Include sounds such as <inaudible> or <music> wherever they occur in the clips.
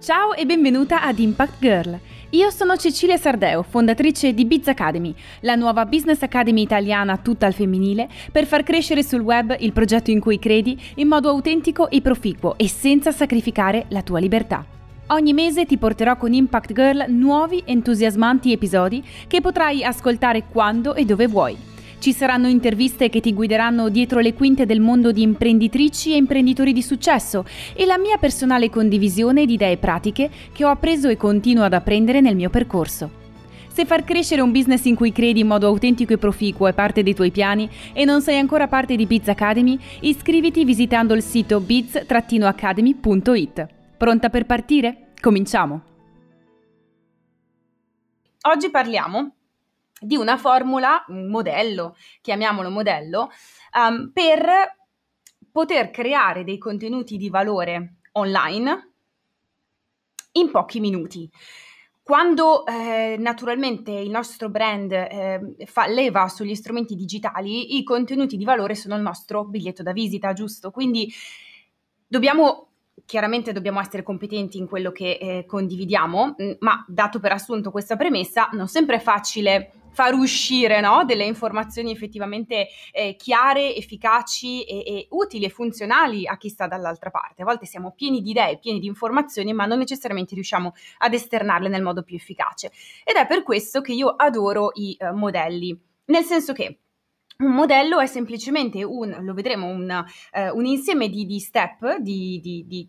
Ciao e benvenuta ad Impact Girl. Io sono Cecilia Sardeo, fondatrice di Biz Academy, la nuova business academy italiana tutta al femminile, per far crescere sul web il progetto in cui credi in modo autentico e proficuo e senza sacrificare la tua libertà. Ogni mese ti porterò con Impact Girl nuovi entusiasmanti episodi che potrai ascoltare quando e dove vuoi. Ci saranno interviste che ti guideranno dietro le quinte del mondo di imprenditrici e imprenditori di successo e la mia personale condivisione di idee pratiche che ho appreso e continuo ad apprendere nel mio percorso. Se far crescere un business in cui credi in modo autentico e proficuo è parte dei tuoi piani e non sei ancora parte di Biz Academy, iscriviti visitando il sito biz-academy.it. Pronta per partire? Cominciamo! Oggi parliamo di una formula, un modello, chiamiamolo modello, um, per poter creare dei contenuti di valore online in pochi minuti. Quando eh, naturalmente il nostro brand eh, fa leva sugli strumenti digitali, i contenuti di valore sono il nostro biglietto da visita, giusto? Quindi dobbiamo chiaramente dobbiamo essere competenti in quello che eh, condividiamo, ma dato per assunto questa premessa, non sempre è facile far uscire no, delle informazioni effettivamente eh, chiare, efficaci e, e, utili e funzionali a chi sta dall'altra parte. A volte siamo pieni di idee, pieni di informazioni, ma non necessariamente riusciamo ad esternarle nel modo più efficace. Ed è per questo che io adoro i uh, modelli, nel senso che un modello è semplicemente un, lo vedremo, un, uh, un insieme di, di step, di, di, di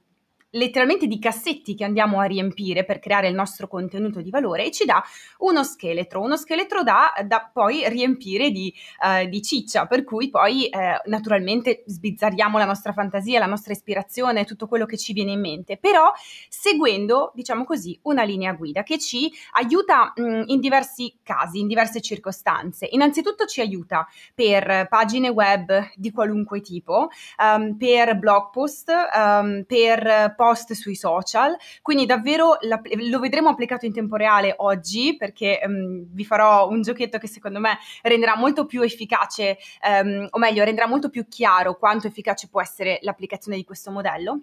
letteralmente di cassetti che andiamo a riempire per creare il nostro contenuto di valore e ci dà uno scheletro, uno scheletro da, da poi riempire di, uh, di, ciccia, per cui poi uh, naturalmente sbizzarriamo la nostra fantasia, la nostra ispirazione, tutto quello che ci viene in mente, però seguendo, diciamo così, una linea guida che ci aiuta mh, in diversi casi, in diverse circostanze. Innanzitutto ci aiuta per pagine web di qualunque tipo, um, per blog post, um, per post sui social, quindi davvero la, lo vedremo applicato in tempo reale oggi perché um, vi farò un giochetto che secondo me renderà molto più efficace, um, o meglio renderà molto più chiaro quanto efficace può essere l'applicazione di questo modello.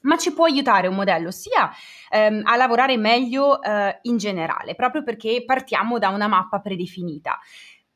Ma ci può aiutare un modello sia ehm, a lavorare meglio eh, in generale, proprio perché partiamo da una mappa predefinita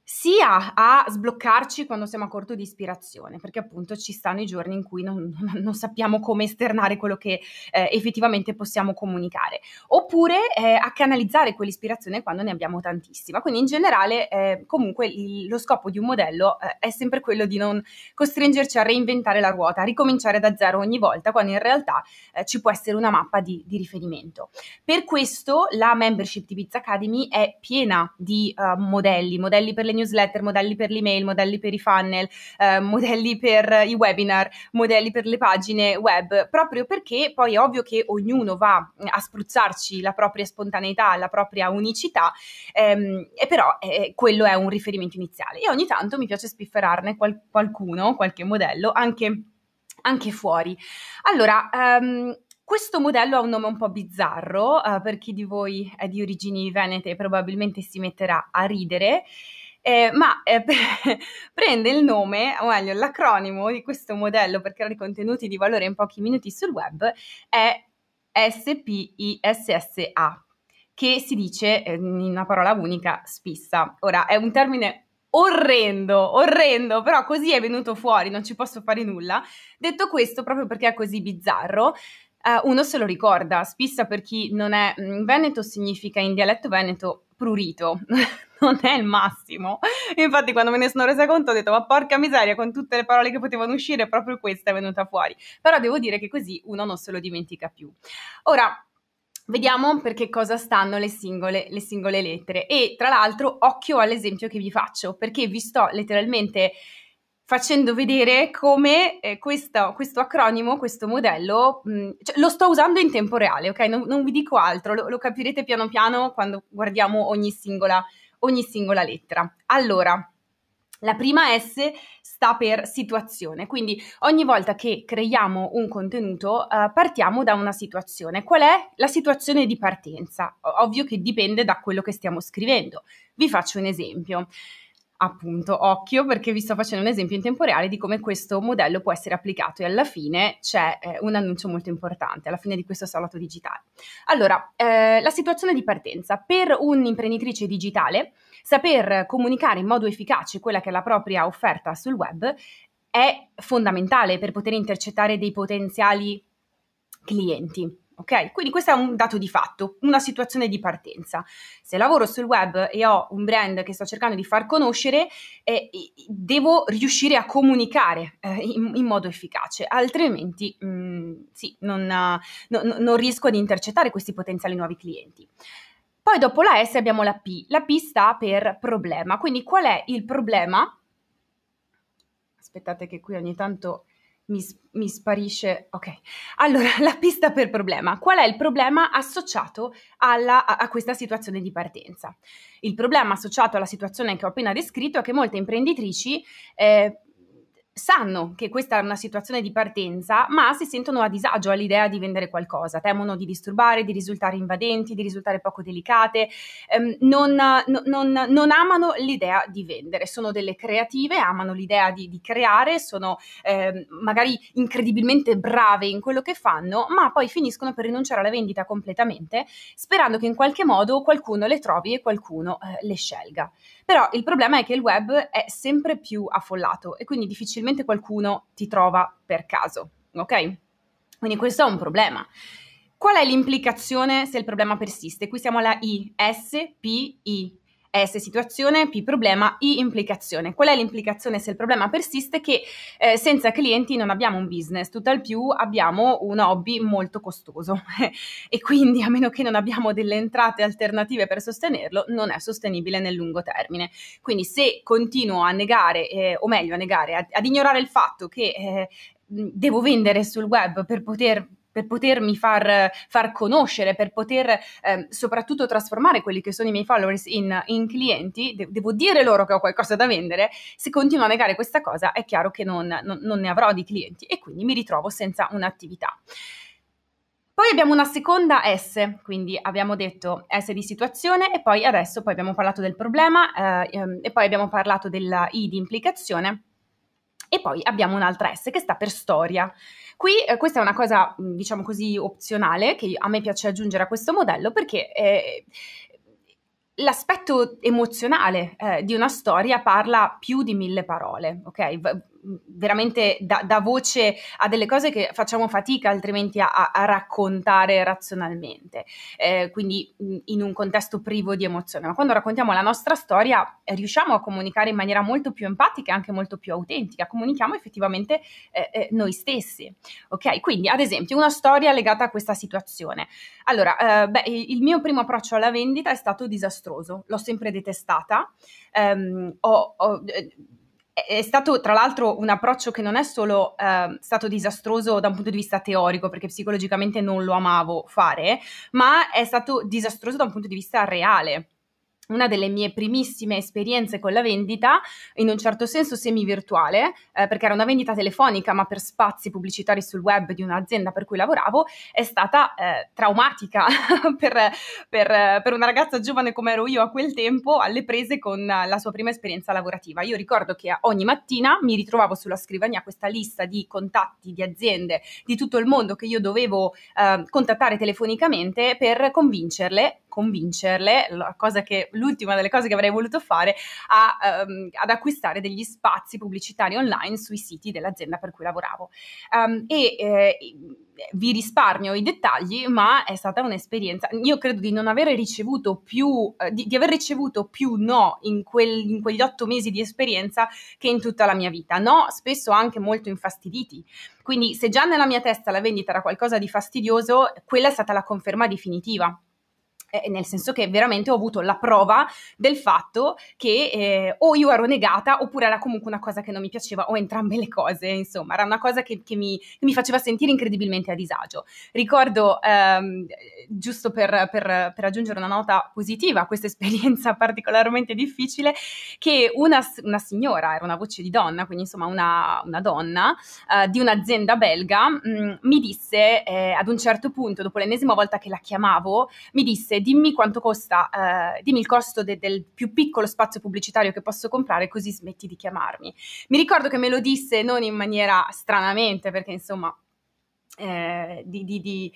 sia a sbloccarci quando siamo a corto di ispirazione, perché appunto ci stanno i giorni in cui non, non sappiamo come esternare quello che eh, effettivamente possiamo comunicare, oppure eh, a canalizzare quell'ispirazione quando ne abbiamo tantissima. Quindi in generale eh, comunque il, lo scopo di un modello eh, è sempre quello di non costringerci a reinventare la ruota, a ricominciare da zero ogni volta, quando in realtà eh, ci può essere una mappa di, di, riferimento. Per questo la membership di Biz Academy è piena di uh, modelli, modelli per le newsletter, modelli per l'email, modelli per i funnel, eh, modelli per i webinar, modelli per le pagine web, proprio perché poi è ovvio che ognuno va a spruzzarci la propria spontaneità, la propria unicità, ehm, e però eh, quello è un riferimento iniziale. E ogni tanto mi piace spifferarne qual- qualcuno, qualche modello, anche, anche fuori. Allora, um, questo modello ha un nome un po' bizzarro, uh, per chi di voi è di origini venete probabilmente si metterà a ridere. Eh, ma eh, <laughs> prende il nome, o meglio l'acronimo di questo modello per creare contenuti di valore in pochi minuti sul web è SPISSA, che si dice eh, in una parola unica spissa. Ora è un termine orrendo, orrendo, però così è venuto fuori, non ci posso fare nulla. Detto questo, proprio perché è così bizzarro, uh, uno se lo ricorda. Spissa per chi non è mm, Veneto significa in dialetto veneto prurito. <laughs> non è il massimo. Infatti, quando me ne sono resa conto, ho detto: Ma porca miseria, con tutte le parole che potevano uscire, proprio questa è venuta fuori. Però devo dire che così uno non se lo dimentica più. Ora. Vediamo per che cosa stanno le singole, le singole lettere e tra l'altro occhio all'esempio che vi faccio perché vi sto letteralmente facendo vedere come eh, questo, questo, acronimo, questo modello, mh, cioè, lo sto usando in tempo reale, ok? Non, non vi dico altro, lo, lo, capirete piano piano quando guardiamo ogni singola, ogni singola lettera. Allora, la prima S sta per situazione, quindi ogni volta che creiamo un contenuto uh, partiamo da una situazione. Qual è la situazione di partenza? Ovvio che dipende da quello che stiamo scrivendo. Vi faccio un esempio. Appunto, occhio perché vi sto facendo un esempio in tempo reale di come questo modello può essere applicato e alla fine c'è eh, un annuncio molto importante, alla fine di questo salotto digitale. Allora, eh, la situazione di partenza. Per un'imprenditrice digitale, saper comunicare in modo efficace quella che è la propria offerta sul web è fondamentale per poter intercettare dei potenziali clienti. Ok? Quindi questo è un dato di fatto, una situazione di partenza. Se lavoro sul web e ho un brand che sto cercando di far conoscere, eh, devo riuscire a comunicare eh, in, in, modo efficace, altrimenti mh, mm, sì, non, no, non riesco ad intercettare questi potenziali nuovi clienti. Poi dopo la S abbiamo la P. La P sta per problema. Quindi qual è il problema? Aspettate che qui ogni tanto mi, mi, sparisce. Ok, allora <laughs> la pista per problema. Qual è il problema associato alla, a, a, questa situazione di partenza? Il problema associato alla situazione che ho appena descritto è che molte imprenditrici eh, sanno che questa è una situazione di partenza, ma si sentono a disagio all'idea di vendere qualcosa, temono di disturbare, di risultare invadenti, di risultare poco delicate, ehm, non, no, non, non, amano l'idea di vendere, sono delle creative, amano l'idea di, di creare, sono ehm, magari incredibilmente brave in quello che fanno, ma poi finiscono per rinunciare alla vendita completamente, sperando che in qualche modo qualcuno le trovi e qualcuno eh, le scelga. Però il problema è che il web è sempre più affollato e quindi difficilmente qualcuno ti trova per caso, ok? Quindi questo è un problema. Qual è l'implicazione se il problema persiste? Qui siamo alla I, S, P, I. S situazione, P problema, I implicazione. Qual è l'implicazione se il problema persiste? Che eh, senza clienti non abbiamo un business, tutt'al più abbiamo un hobby molto costoso <laughs> e quindi a meno che non abbiamo delle entrate alternative per sostenerlo, non è sostenibile nel lungo termine. Quindi se continuo a negare, eh, o meglio a negare, ad, ad, ignorare il fatto che eh, devo vendere sul web per poter per potermi far, far conoscere, per poter eh, soprattutto trasformare quelli che sono i miei followers in, in clienti, de- devo dire loro che ho qualcosa da vendere, se continuo a negare questa cosa è chiaro che non, non, non ne avrò di clienti e quindi mi ritrovo senza un'attività. Poi abbiamo una seconda S, quindi abbiamo detto S di situazione e poi adesso poi abbiamo parlato del problema eh, ehm, e poi abbiamo parlato della I di implicazione e poi abbiamo un'altra S che sta per storia. Qui eh, questa è una cosa, diciamo così, opzionale che a me piace aggiungere a questo modello perché eh, l'aspetto emozionale eh, di una storia parla più di mille parole, ok? Veramente dà, da voce a delle cose che facciamo fatica altrimenti a, a raccontare razionalmente, eh, quindi in un contesto privo di emozione. Ma quando raccontiamo la nostra storia eh, riusciamo a comunicare in maniera molto più empatica e anche molto più autentica, comunichiamo effettivamente eh, eh noi stessi. Ok, quindi ad esempio una storia legata a questa situazione. Allora, eh, beh, il mio primo approccio alla vendita è stato disastroso, l'ho sempre detestata. Um, ho, ho è stato tra l'altro un approccio che non è solo eh, stato disastroso da un punto di vista teorico, perché psicologicamente non lo amavo fare, ma è stato disastroso da un punto di vista reale una delle mie primissime esperienze con la vendita, in un certo senso semi-virtuale, eh, perché era una vendita telefonica, ma per spazi pubblicitari sul web di un'azienda per cui lavoravo, è stata eh, traumatica <laughs> per, per, per, una ragazza giovane come ero io a quel tempo, alle prese con la sua prima esperienza lavorativa. Io ricordo che ogni mattina mi ritrovavo sulla scrivania questa lista di contatti di aziende di tutto il mondo che io dovevo eh, contattare telefonicamente per convincerle convincerle, che, l'ultima delle cose che avrei voluto fare, a, um, ad acquistare degli spazi pubblicitari online sui siti dell'azienda per cui lavoravo. Um, e eh, vi risparmio i dettagli, ma è stata un'esperienza. Io credo di non aver ricevuto più, eh, di, di, aver ricevuto più no in, quel, in, quegli otto mesi di esperienza che in tutta la mia vita. No, spesso anche molto infastiditi. Quindi, se già nella mia testa la vendita era qualcosa di fastidioso, quella è stata la conferma definitiva eh, nel senso che veramente ho avuto la prova del fatto che eh, o io ero negata oppure era comunque una cosa che non mi piaceva o entrambe le cose, insomma, era una cosa che, che, mi, che mi, faceva sentire incredibilmente a disagio. Ricordo, ehm, giusto per, per, per, aggiungere una nota positiva a questa <laughs> esperienza particolarmente difficile, che una, una, signora, era una voce di donna, quindi insomma una, una donna eh, di un'azienda belga, mh, mm, mi disse eh, ad un certo punto, dopo l'ennesima volta che la chiamavo, mi disse dimmi quanto costa, eh, dimmi il costo de- del più piccolo spazio pubblicitario che posso comprare così smetti di chiamarmi. Mi ricordo che me lo disse non in maniera stranamente perché insomma eh, di, di, di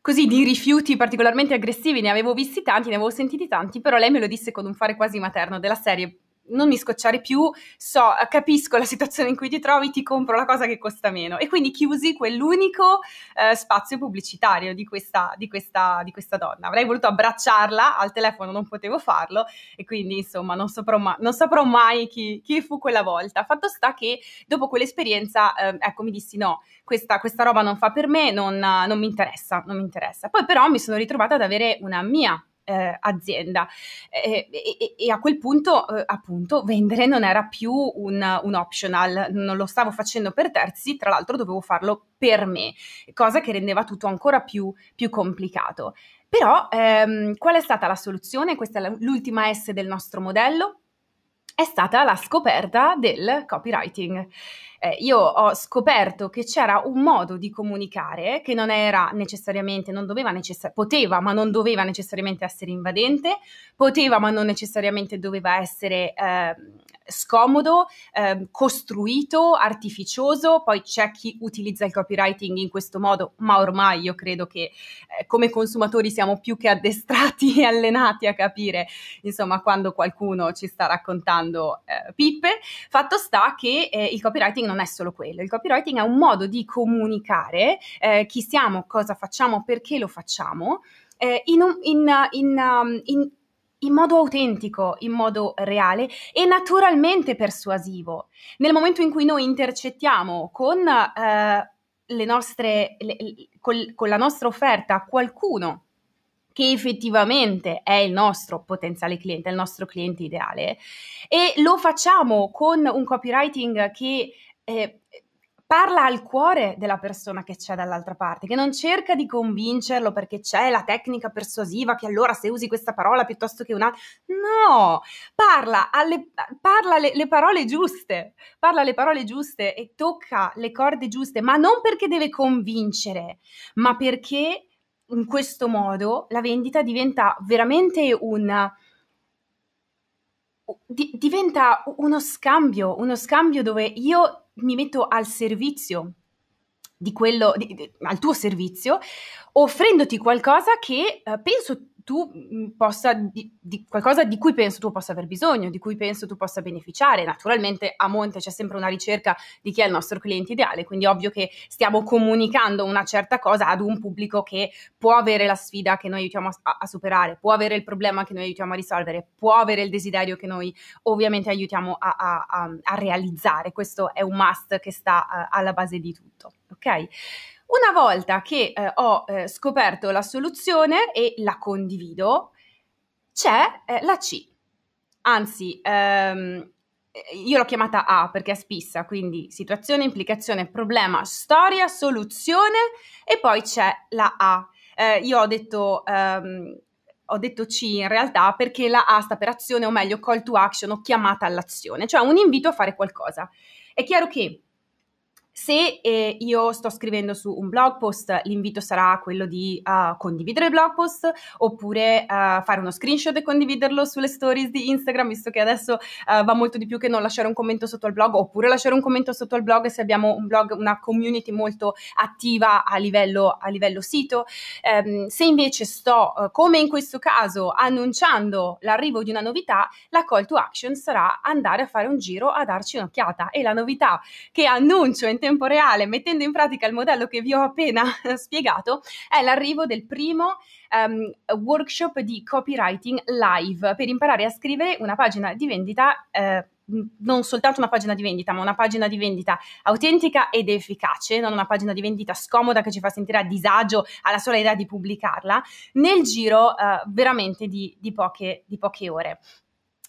così di rifiuti particolarmente aggressivi, ne avevo visti tanti, ne avevo sentiti tanti, però lei me lo disse con un fare quasi materno della serie non mi scocciare più, so, capisco la situazione in cui ti trovi, ti compro la cosa che costa meno. E quindi chiusi quell'unico eh, spazio pubblicitario di questa, di, questa, di questa, donna. Avrei voluto abbracciarla, al telefono non potevo farlo e quindi insomma non saprò, ma- non saprò mai chi, chi, fu quella volta. Fatto sta che dopo quell'esperienza, eh, ecco, mi dissi no, questa, questa, roba non fa per me, non, non mi interessa, non mi interessa. Poi però mi sono ritrovata ad avere una mia eh, azienda e, e, e, a quel punto eh, appunto vendere non era più un, un, optional, non lo stavo facendo per terzi, tra l'altro dovevo farlo per me, cosa che rendeva tutto ancora più, più complicato. Però ehm, qual è stata la soluzione? Questa è l'ultima S del nostro modello è stata la scoperta del copywriting. Eh, io ho scoperto che c'era un modo di comunicare che non era necessariamente, non doveva necessariamente, poteva ma non doveva necessariamente essere invadente, poteva ma non necessariamente doveva essere eh, scomodo, eh, costruito, artificioso, poi c'è chi utilizza il copywriting in questo modo, ma ormai io credo che eh, come consumatori siamo più che addestrati e allenati a capire, insomma, quando qualcuno ci sta raccontando eh, pippe. Fatto sta che eh, il copywriting non è solo quello, il copywriting è un modo di comunicare eh, chi siamo, cosa facciamo, perché lo facciamo. Eh, in, in, in, um, in modo autentico, in modo reale e naturalmente persuasivo. Nel momento in cui noi intercettiamo con, eh, le nostre, le, col, con la nostra offerta qualcuno che effettivamente è il nostro potenziale cliente, è il nostro cliente ideale, e lo facciamo con un copywriting che eh, parla al cuore della persona che c'è dall'altra parte, che non cerca di convincerlo perché c'è la tecnica persuasiva che allora se usi questa parola piuttosto che un'altra. No, parla, alle, parla le, le, parole giuste, parla le parole giuste e tocca le corde giuste, ma non perché deve convincere, ma perché in questo modo la vendita diventa veramente un di, diventa uno scambio, uno scambio dove io mi metto al servizio di quello, di, di, al tuo servizio, offrendoti qualcosa che eh, penso tu mm, possa, di, di, qualcosa di cui penso tu possa aver bisogno, di cui penso tu possa beneficiare. Naturalmente a monte c'è sempre una ricerca di chi è il nostro cliente ideale, quindi ovvio che stiamo comunicando una certa cosa ad un pubblico che può avere la sfida che noi aiutiamo a, a superare, può avere il problema che noi aiutiamo a risolvere, può avere il desiderio che noi ovviamente aiutiamo a, a, a realizzare. Questo è un must che sta uh, alla base di tutto, ok? Una volta che eh, ho eh, scoperto la soluzione e la condivido, c'è eh, la C. Anzi, ehm, io l'ho chiamata A perché è spissa, quindi situazione, implicazione, problema, storia, soluzione e poi c'è la A. Eh, io ho detto, ehm, ho detto C in realtà perché la A sta per azione o meglio call to action o chiamata all'azione, cioè un invito a fare qualcosa. È chiaro che se eh, io sto scrivendo su un blog post, l'invito sarà quello di uh, condividere il blog post oppure uh, fare uno screenshot e condividerlo sulle stories di Instagram, visto che adesso uh, va molto di più che non lasciare un commento sotto al blog, oppure lasciare un commento sotto al blog se abbiamo un blog, una community molto attiva a livello, a livello sito. Um, se invece sto, come in questo caso, annunciando l'arrivo di una novità, la call to action sarà andare a fare un giro a darci un'occhiata e la novità che annuncio in tempo reale, mettendo in pratica il modello che vi ho appena <laughs> spiegato, è l'arrivo del primo um, workshop di copywriting live per imparare a scrivere una pagina di vendita. Eh, non soltanto una pagina di vendita, ma una pagina di vendita autentica ed efficace, non una pagina di vendita scomoda che ci fa sentire a disagio alla sola idea di pubblicarla, nel giro uh, veramente di, di, poche, di poche ore.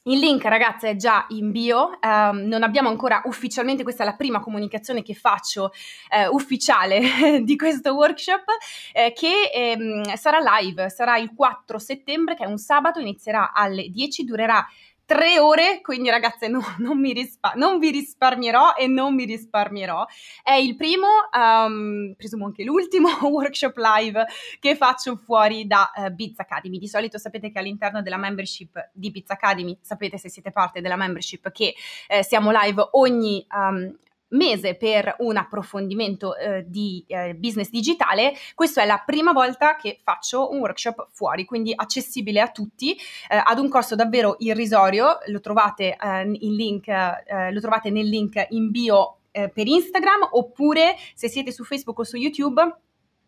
Il link, ragazze, è già in bio. Um, non abbiamo ancora ufficialmente, questa è la prima comunicazione che faccio eh, ufficiale <laughs> di questo workshop, eh, che ehm, sarà live, sarà il 4 settembre, che è un sabato, inizierà alle 10, durerà tre ore, quindi ragazze no, <laughs> non, rispa- non, vi risparmierò e non mi risparmierò. È il primo, um, presumo anche l'ultimo <laughs> workshop live che faccio fuori da uh, Biz Academy. Di solito sapete che all'interno della membership di Biz Academy, sapete se siete parte della membership che eh, siamo live ogni... Um, mese per un approfondimento eh, di eh, business digitale, questa è la prima volta che faccio un workshop fuori, quindi accessibile a tutti, eh, ad un costo davvero irrisorio, lo trovate, eh, in link, eh, lo trovate nel link in bio eh, per Instagram oppure se siete su Facebook o su YouTube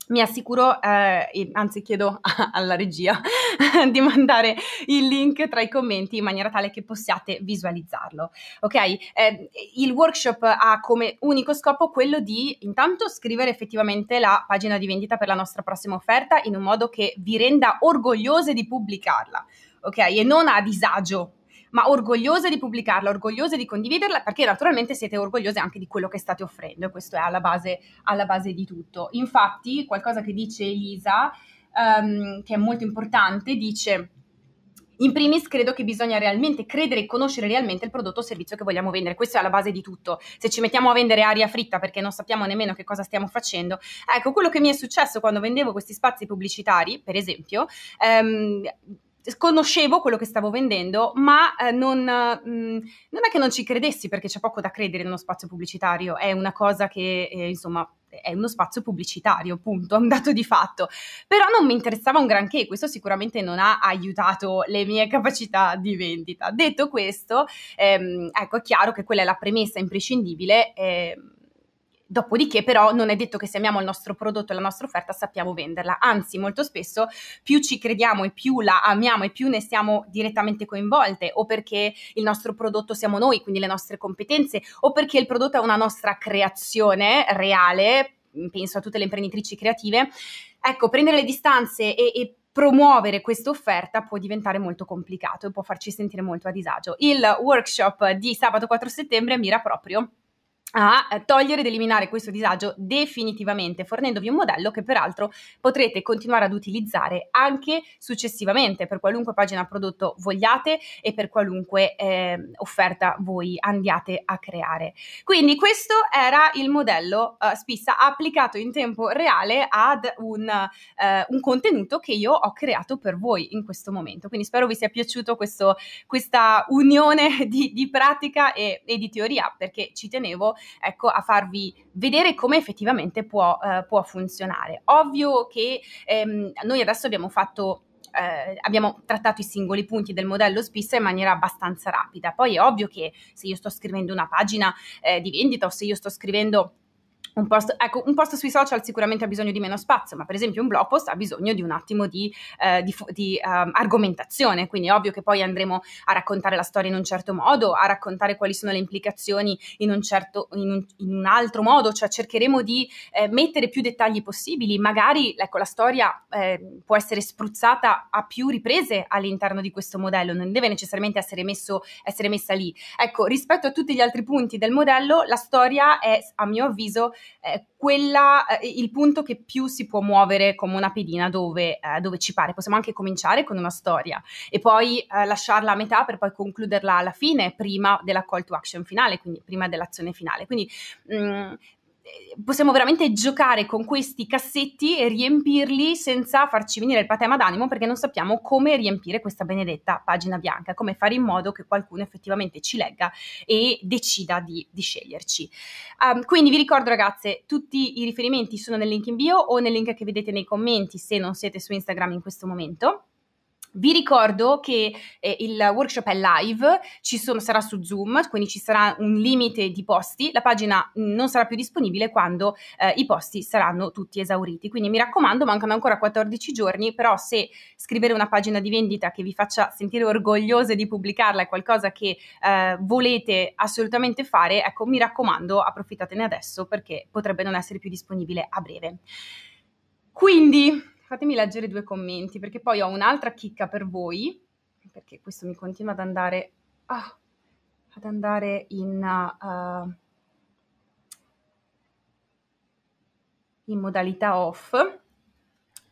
mi assicuro, eh, anzi chiedo <laughs> alla regia <laughs> di mandare il link tra i commenti in maniera tale che possiate visualizzarlo. Ok? Eh, il workshop ha come unico scopo quello di intanto scrivere effettivamente la pagina di vendita per la nostra prossima offerta in un modo che vi renda orgogliose di pubblicarla. Ok? E non a disagio ma orgogliose di pubblicarla, orgogliose di condividerla, perché naturalmente siete orgogliose anche di quello che state offrendo e questo è alla base, alla base di tutto. Infatti, qualcosa che dice Elisa, um, che è molto importante, dice... In primis credo che bisogna realmente credere e conoscere realmente il prodotto o servizio che vogliamo vendere, questo è alla base di tutto. Se ci mettiamo a vendere aria fritta perché non sappiamo nemmeno che cosa stiamo facendo, ecco quello che mi è successo quando vendevo questi spazi pubblicitari, per esempio, ehm, conoscevo quello che stavo vendendo, ma eh, non, mh, mm, non, è che non ci credessi perché c'è poco da credere in uno spazio pubblicitario, è una cosa che eh, insomma è uno spazio pubblicitario, punto, è <laughs> un dato di fatto. Però non mi interessava un granché, questo sicuramente non ha aiutato le mie capacità di vendita. Detto questo, ehm, ecco, è chiaro che quella è la premessa imprescindibile. Eh, Dopodiché però non è detto che se amiamo il nostro prodotto e la nostra offerta sappiamo venderla, anzi molto spesso più ci crediamo e più la amiamo e più ne siamo direttamente coinvolte o perché il nostro prodotto siamo noi, quindi le nostre competenze o perché il prodotto è una nostra creazione reale, penso a tutte le imprenditrici creative, ecco prendere le distanze e, e promuovere questa offerta può diventare molto complicato e può farci sentire molto a disagio. Il workshop di sabato 4 settembre mira proprio a eh, togliere ed eliminare questo disagio definitivamente, fornendovi un modello che peraltro potrete continuare ad utilizzare anche successivamente per qualunque pagina prodotto vogliate e per qualunque eh, offerta voi andiate a creare. Quindi questo era il modello uh, Spissa applicato in tempo reale ad un, uh, un, contenuto che io ho creato per voi in questo momento. Quindi spero vi sia piaciuto questo, questa unione <laughs> di, di pratica e, e di teoria perché ci tenevo ecco, a farvi vedere come effettivamente può, eh, può funzionare. Ovvio che ehm, noi adesso abbiamo fatto eh, abbiamo trattato i singoli punti del modello Spissa in maniera abbastanza rapida. Poi è ovvio che se io sto scrivendo una pagina eh, di vendita o se io sto scrivendo un post, ecco, un post, sui social sicuramente ha bisogno di meno spazio, ma per esempio un blog post ha bisogno di un attimo di, eh, di, di um, argomentazione, quindi è ovvio che poi andremo a raccontare la storia in un certo modo, a raccontare quali sono le implicazioni in un, certo, in un, in un altro modo, cioè cercheremo di eh, mettere più dettagli possibili, magari ecco, la storia eh, può essere spruzzata a più riprese all'interno di questo modello, non deve necessariamente essere, messo, essere messa lì. Ecco, rispetto a tutti gli altri punti del modello, la storia è, a mio avviso, eh, quella, eh, il punto che più si può muovere come una pedina dove, eh, dove, ci pare. Possiamo anche cominciare con una storia e poi eh, lasciarla a metà per poi concluderla alla fine, prima della call to action finale, quindi prima dell'azione finale. Quindi mh, mm, possiamo veramente giocare con questi cassetti e riempirli senza farci venire il patema d'animo perché non sappiamo come riempire questa benedetta pagina bianca, come fare in modo che qualcuno effettivamente ci legga e decida di, di sceglierci. Um, quindi vi ricordo ragazze, tutti i riferimenti sono nel link in bio o nel link che vedete nei commenti se non siete su Instagram in questo momento. Vi ricordo che eh, il workshop è live, sono, sarà su Zoom, quindi ci sarà un limite di posti, la pagina non sarà più disponibile quando eh, i posti saranno tutti esauriti. Quindi mi raccomando, mancano ancora 14 giorni, però se scrivere una pagina di vendita che vi faccia sentire orgogliose di pubblicarla è qualcosa che eh, volete assolutamente fare, ecco, mi raccomando, approfittatene adesso perché potrebbe non essere più disponibile a breve. Quindi fatemi leggere due commenti perché poi ho un'altra chicca per voi, perché questo mi continua ad andare, ah, ad andare in, uh, in modalità off.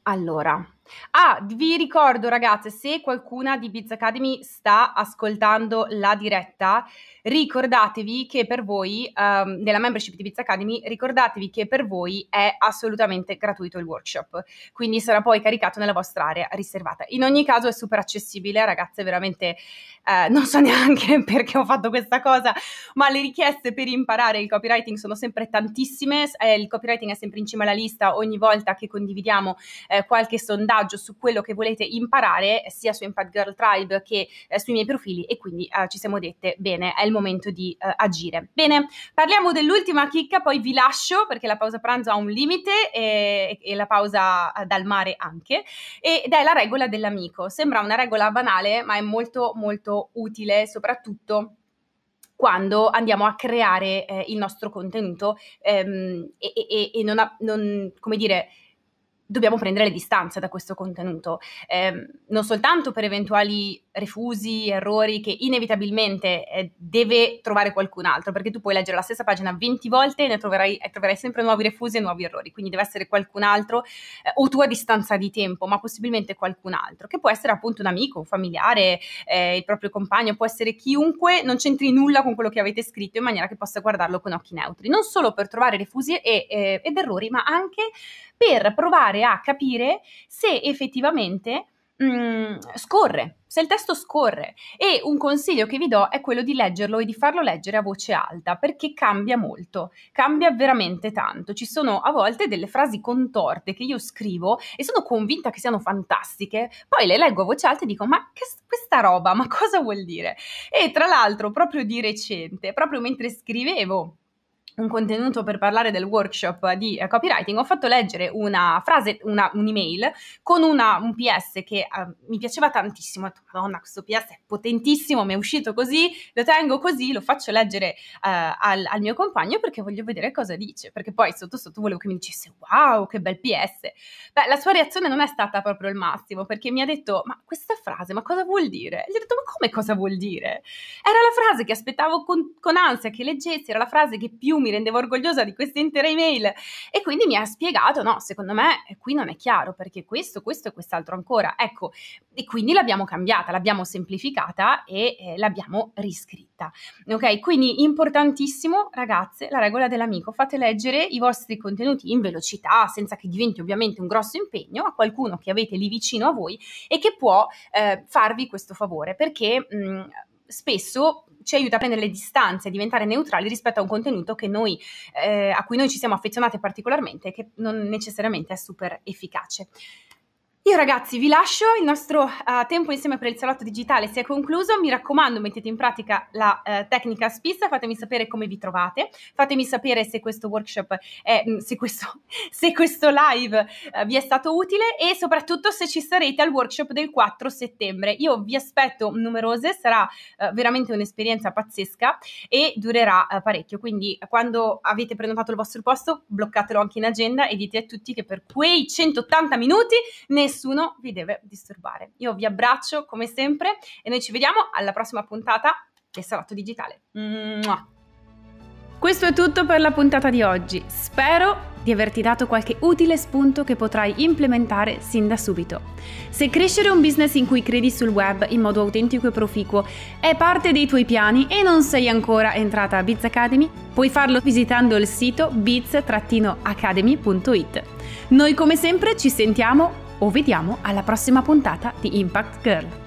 Allora, Ah, vi ricordo ragazze, se qualcuna di Biz Academy sta ascoltando la diretta, ricordatevi che per voi, um, nella membership di Biz Academy, ricordatevi che per voi è assolutamente gratuito il workshop, quindi sarà poi caricato nella vostra area riservata. In ogni caso è super accessibile, ragazze, veramente eh, non so <laughs> neanche perché ho fatto questa cosa, ma le richieste per imparare il copywriting sono sempre tantissime, eh, il copywriting è sempre in cima alla lista ogni volta che condividiamo eh, qualche sondaggio su quello che volete imparare, sia su Impact Girl Tribe che eh, sui miei profili e quindi eh, ci siamo dette, bene, è il momento di eh, agire. Bene, parliamo dell'ultima chicca, poi vi lascio perché la pausa pranzo ha un limite e, e la pausa dal mare anche, ed è la regola dell'amico. Sembra una regola banale, ma è molto molto utile soprattutto quando andiamo a creare eh, il nostro contenuto ehm, e, e, e non, ha, non, come dire, dobbiamo prendere le distanze da questo contenuto, eh, non soltanto per eventuali refusi, errori che inevitabilmente eh, deve trovare qualcun altro, perché tu puoi leggere la stessa pagina 20 volte e ne troverai, e troverai sempre nuovi refusi e nuovi errori, quindi deve essere qualcun altro eh, o tu a distanza di tempo, ma possibilmente qualcun altro, che può essere appunto un amico, un familiare, eh, il proprio compagno, può essere chiunque, non c'entri nulla con quello che avete scritto in maniera che possa guardarlo con occhi neutri, non solo per trovare refusi e, ed errori, ma anche per provare a capire se effettivamente mm, scorre, se il testo scorre. E un consiglio che vi do è quello di leggerlo e di farlo leggere a voce alta, perché cambia molto, cambia veramente tanto. Ci sono a volte delle frasi contorte che io scrivo e sono convinta che siano fantastiche, poi le leggo a voce alta e dico ma che, questa roba, ma <laughs> cosa vuol dire? E tra l'altro proprio di recente, proprio mentre scrivevo un contenuto per parlare del workshop di uh, copywriting, ho fatto leggere una frase, una, un'email con una, un PS che uh, mi piaceva tantissimo. Ho detto, Madonna, questo PS è potentissimo, mi è uscito così, lo tengo così, lo faccio leggere uh, al, al, mio compagno perché voglio vedere cosa dice. Perché poi sotto sotto volevo che mi dicesse, wow, che bel PS. Beh, la sua reazione non è stata proprio il massimo perché mi ha detto, ma questa frase, ma cosa vuol dire? E gli ho detto, ma come cosa vuol dire? Era la frase che aspettavo con, con ansia che leggessi, era la frase che più mi rendevo orgogliosa di questa intera email e quindi mi ha spiegato, no, secondo me qui non è chiaro perché questo, questo e quest'altro ancora. Ecco, e quindi l'abbiamo cambiata, l'abbiamo semplificata e eh, l'abbiamo riscritta. Ok, quindi importantissimo, ragazze, la regola dell'amico, fate leggere i vostri contenuti in velocità, senza che diventi ovviamente un grosso impegno, a qualcuno che avete lì vicino a voi e che può eh, farvi questo favore, perché mh, spesso ci aiuta a prendere le distanze, a diventare neutrali rispetto a un contenuto noi, eh, a cui noi ci siamo affezionate particolarmente e che non necessariamente è super efficace. Io ragazzi vi lascio, il nostro uh, tempo insieme per il salotto digitale si è concluso, mi raccomando mettete in pratica la uh, tecnica spissa, fatemi sapere come vi trovate, fatemi sapere se questo workshop, è, mm, se, questo, <laughs> se questo live uh, vi è stato utile e soprattutto se ci sarete al workshop del 4 settembre. Io vi aspetto numerose, sarà veramente un'esperienza pazzesca e durerà parecchio, quindi quando avete prenotato il vostro posto bloccatelo anche in agenda e dite a tutti che per quei 180 minuti ne nessuno vi deve disturbare. Io vi abbraccio come sempre e noi ci vediamo alla prossima puntata del Salotto Digitale. Mua. Questo è tutto per la puntata di oggi. Spero di averti dato qualche utile spunto che potrai implementare sin da subito. Se crescere un business in cui credi sul web in modo autentico e proficuo è parte dei tuoi piani e non sei ancora entrata a Biz Academy, puoi farlo visitando il sito biz-academy.it. Noi come sempre ci sentiamo o vediamo alla prossima puntata di Impact Girl.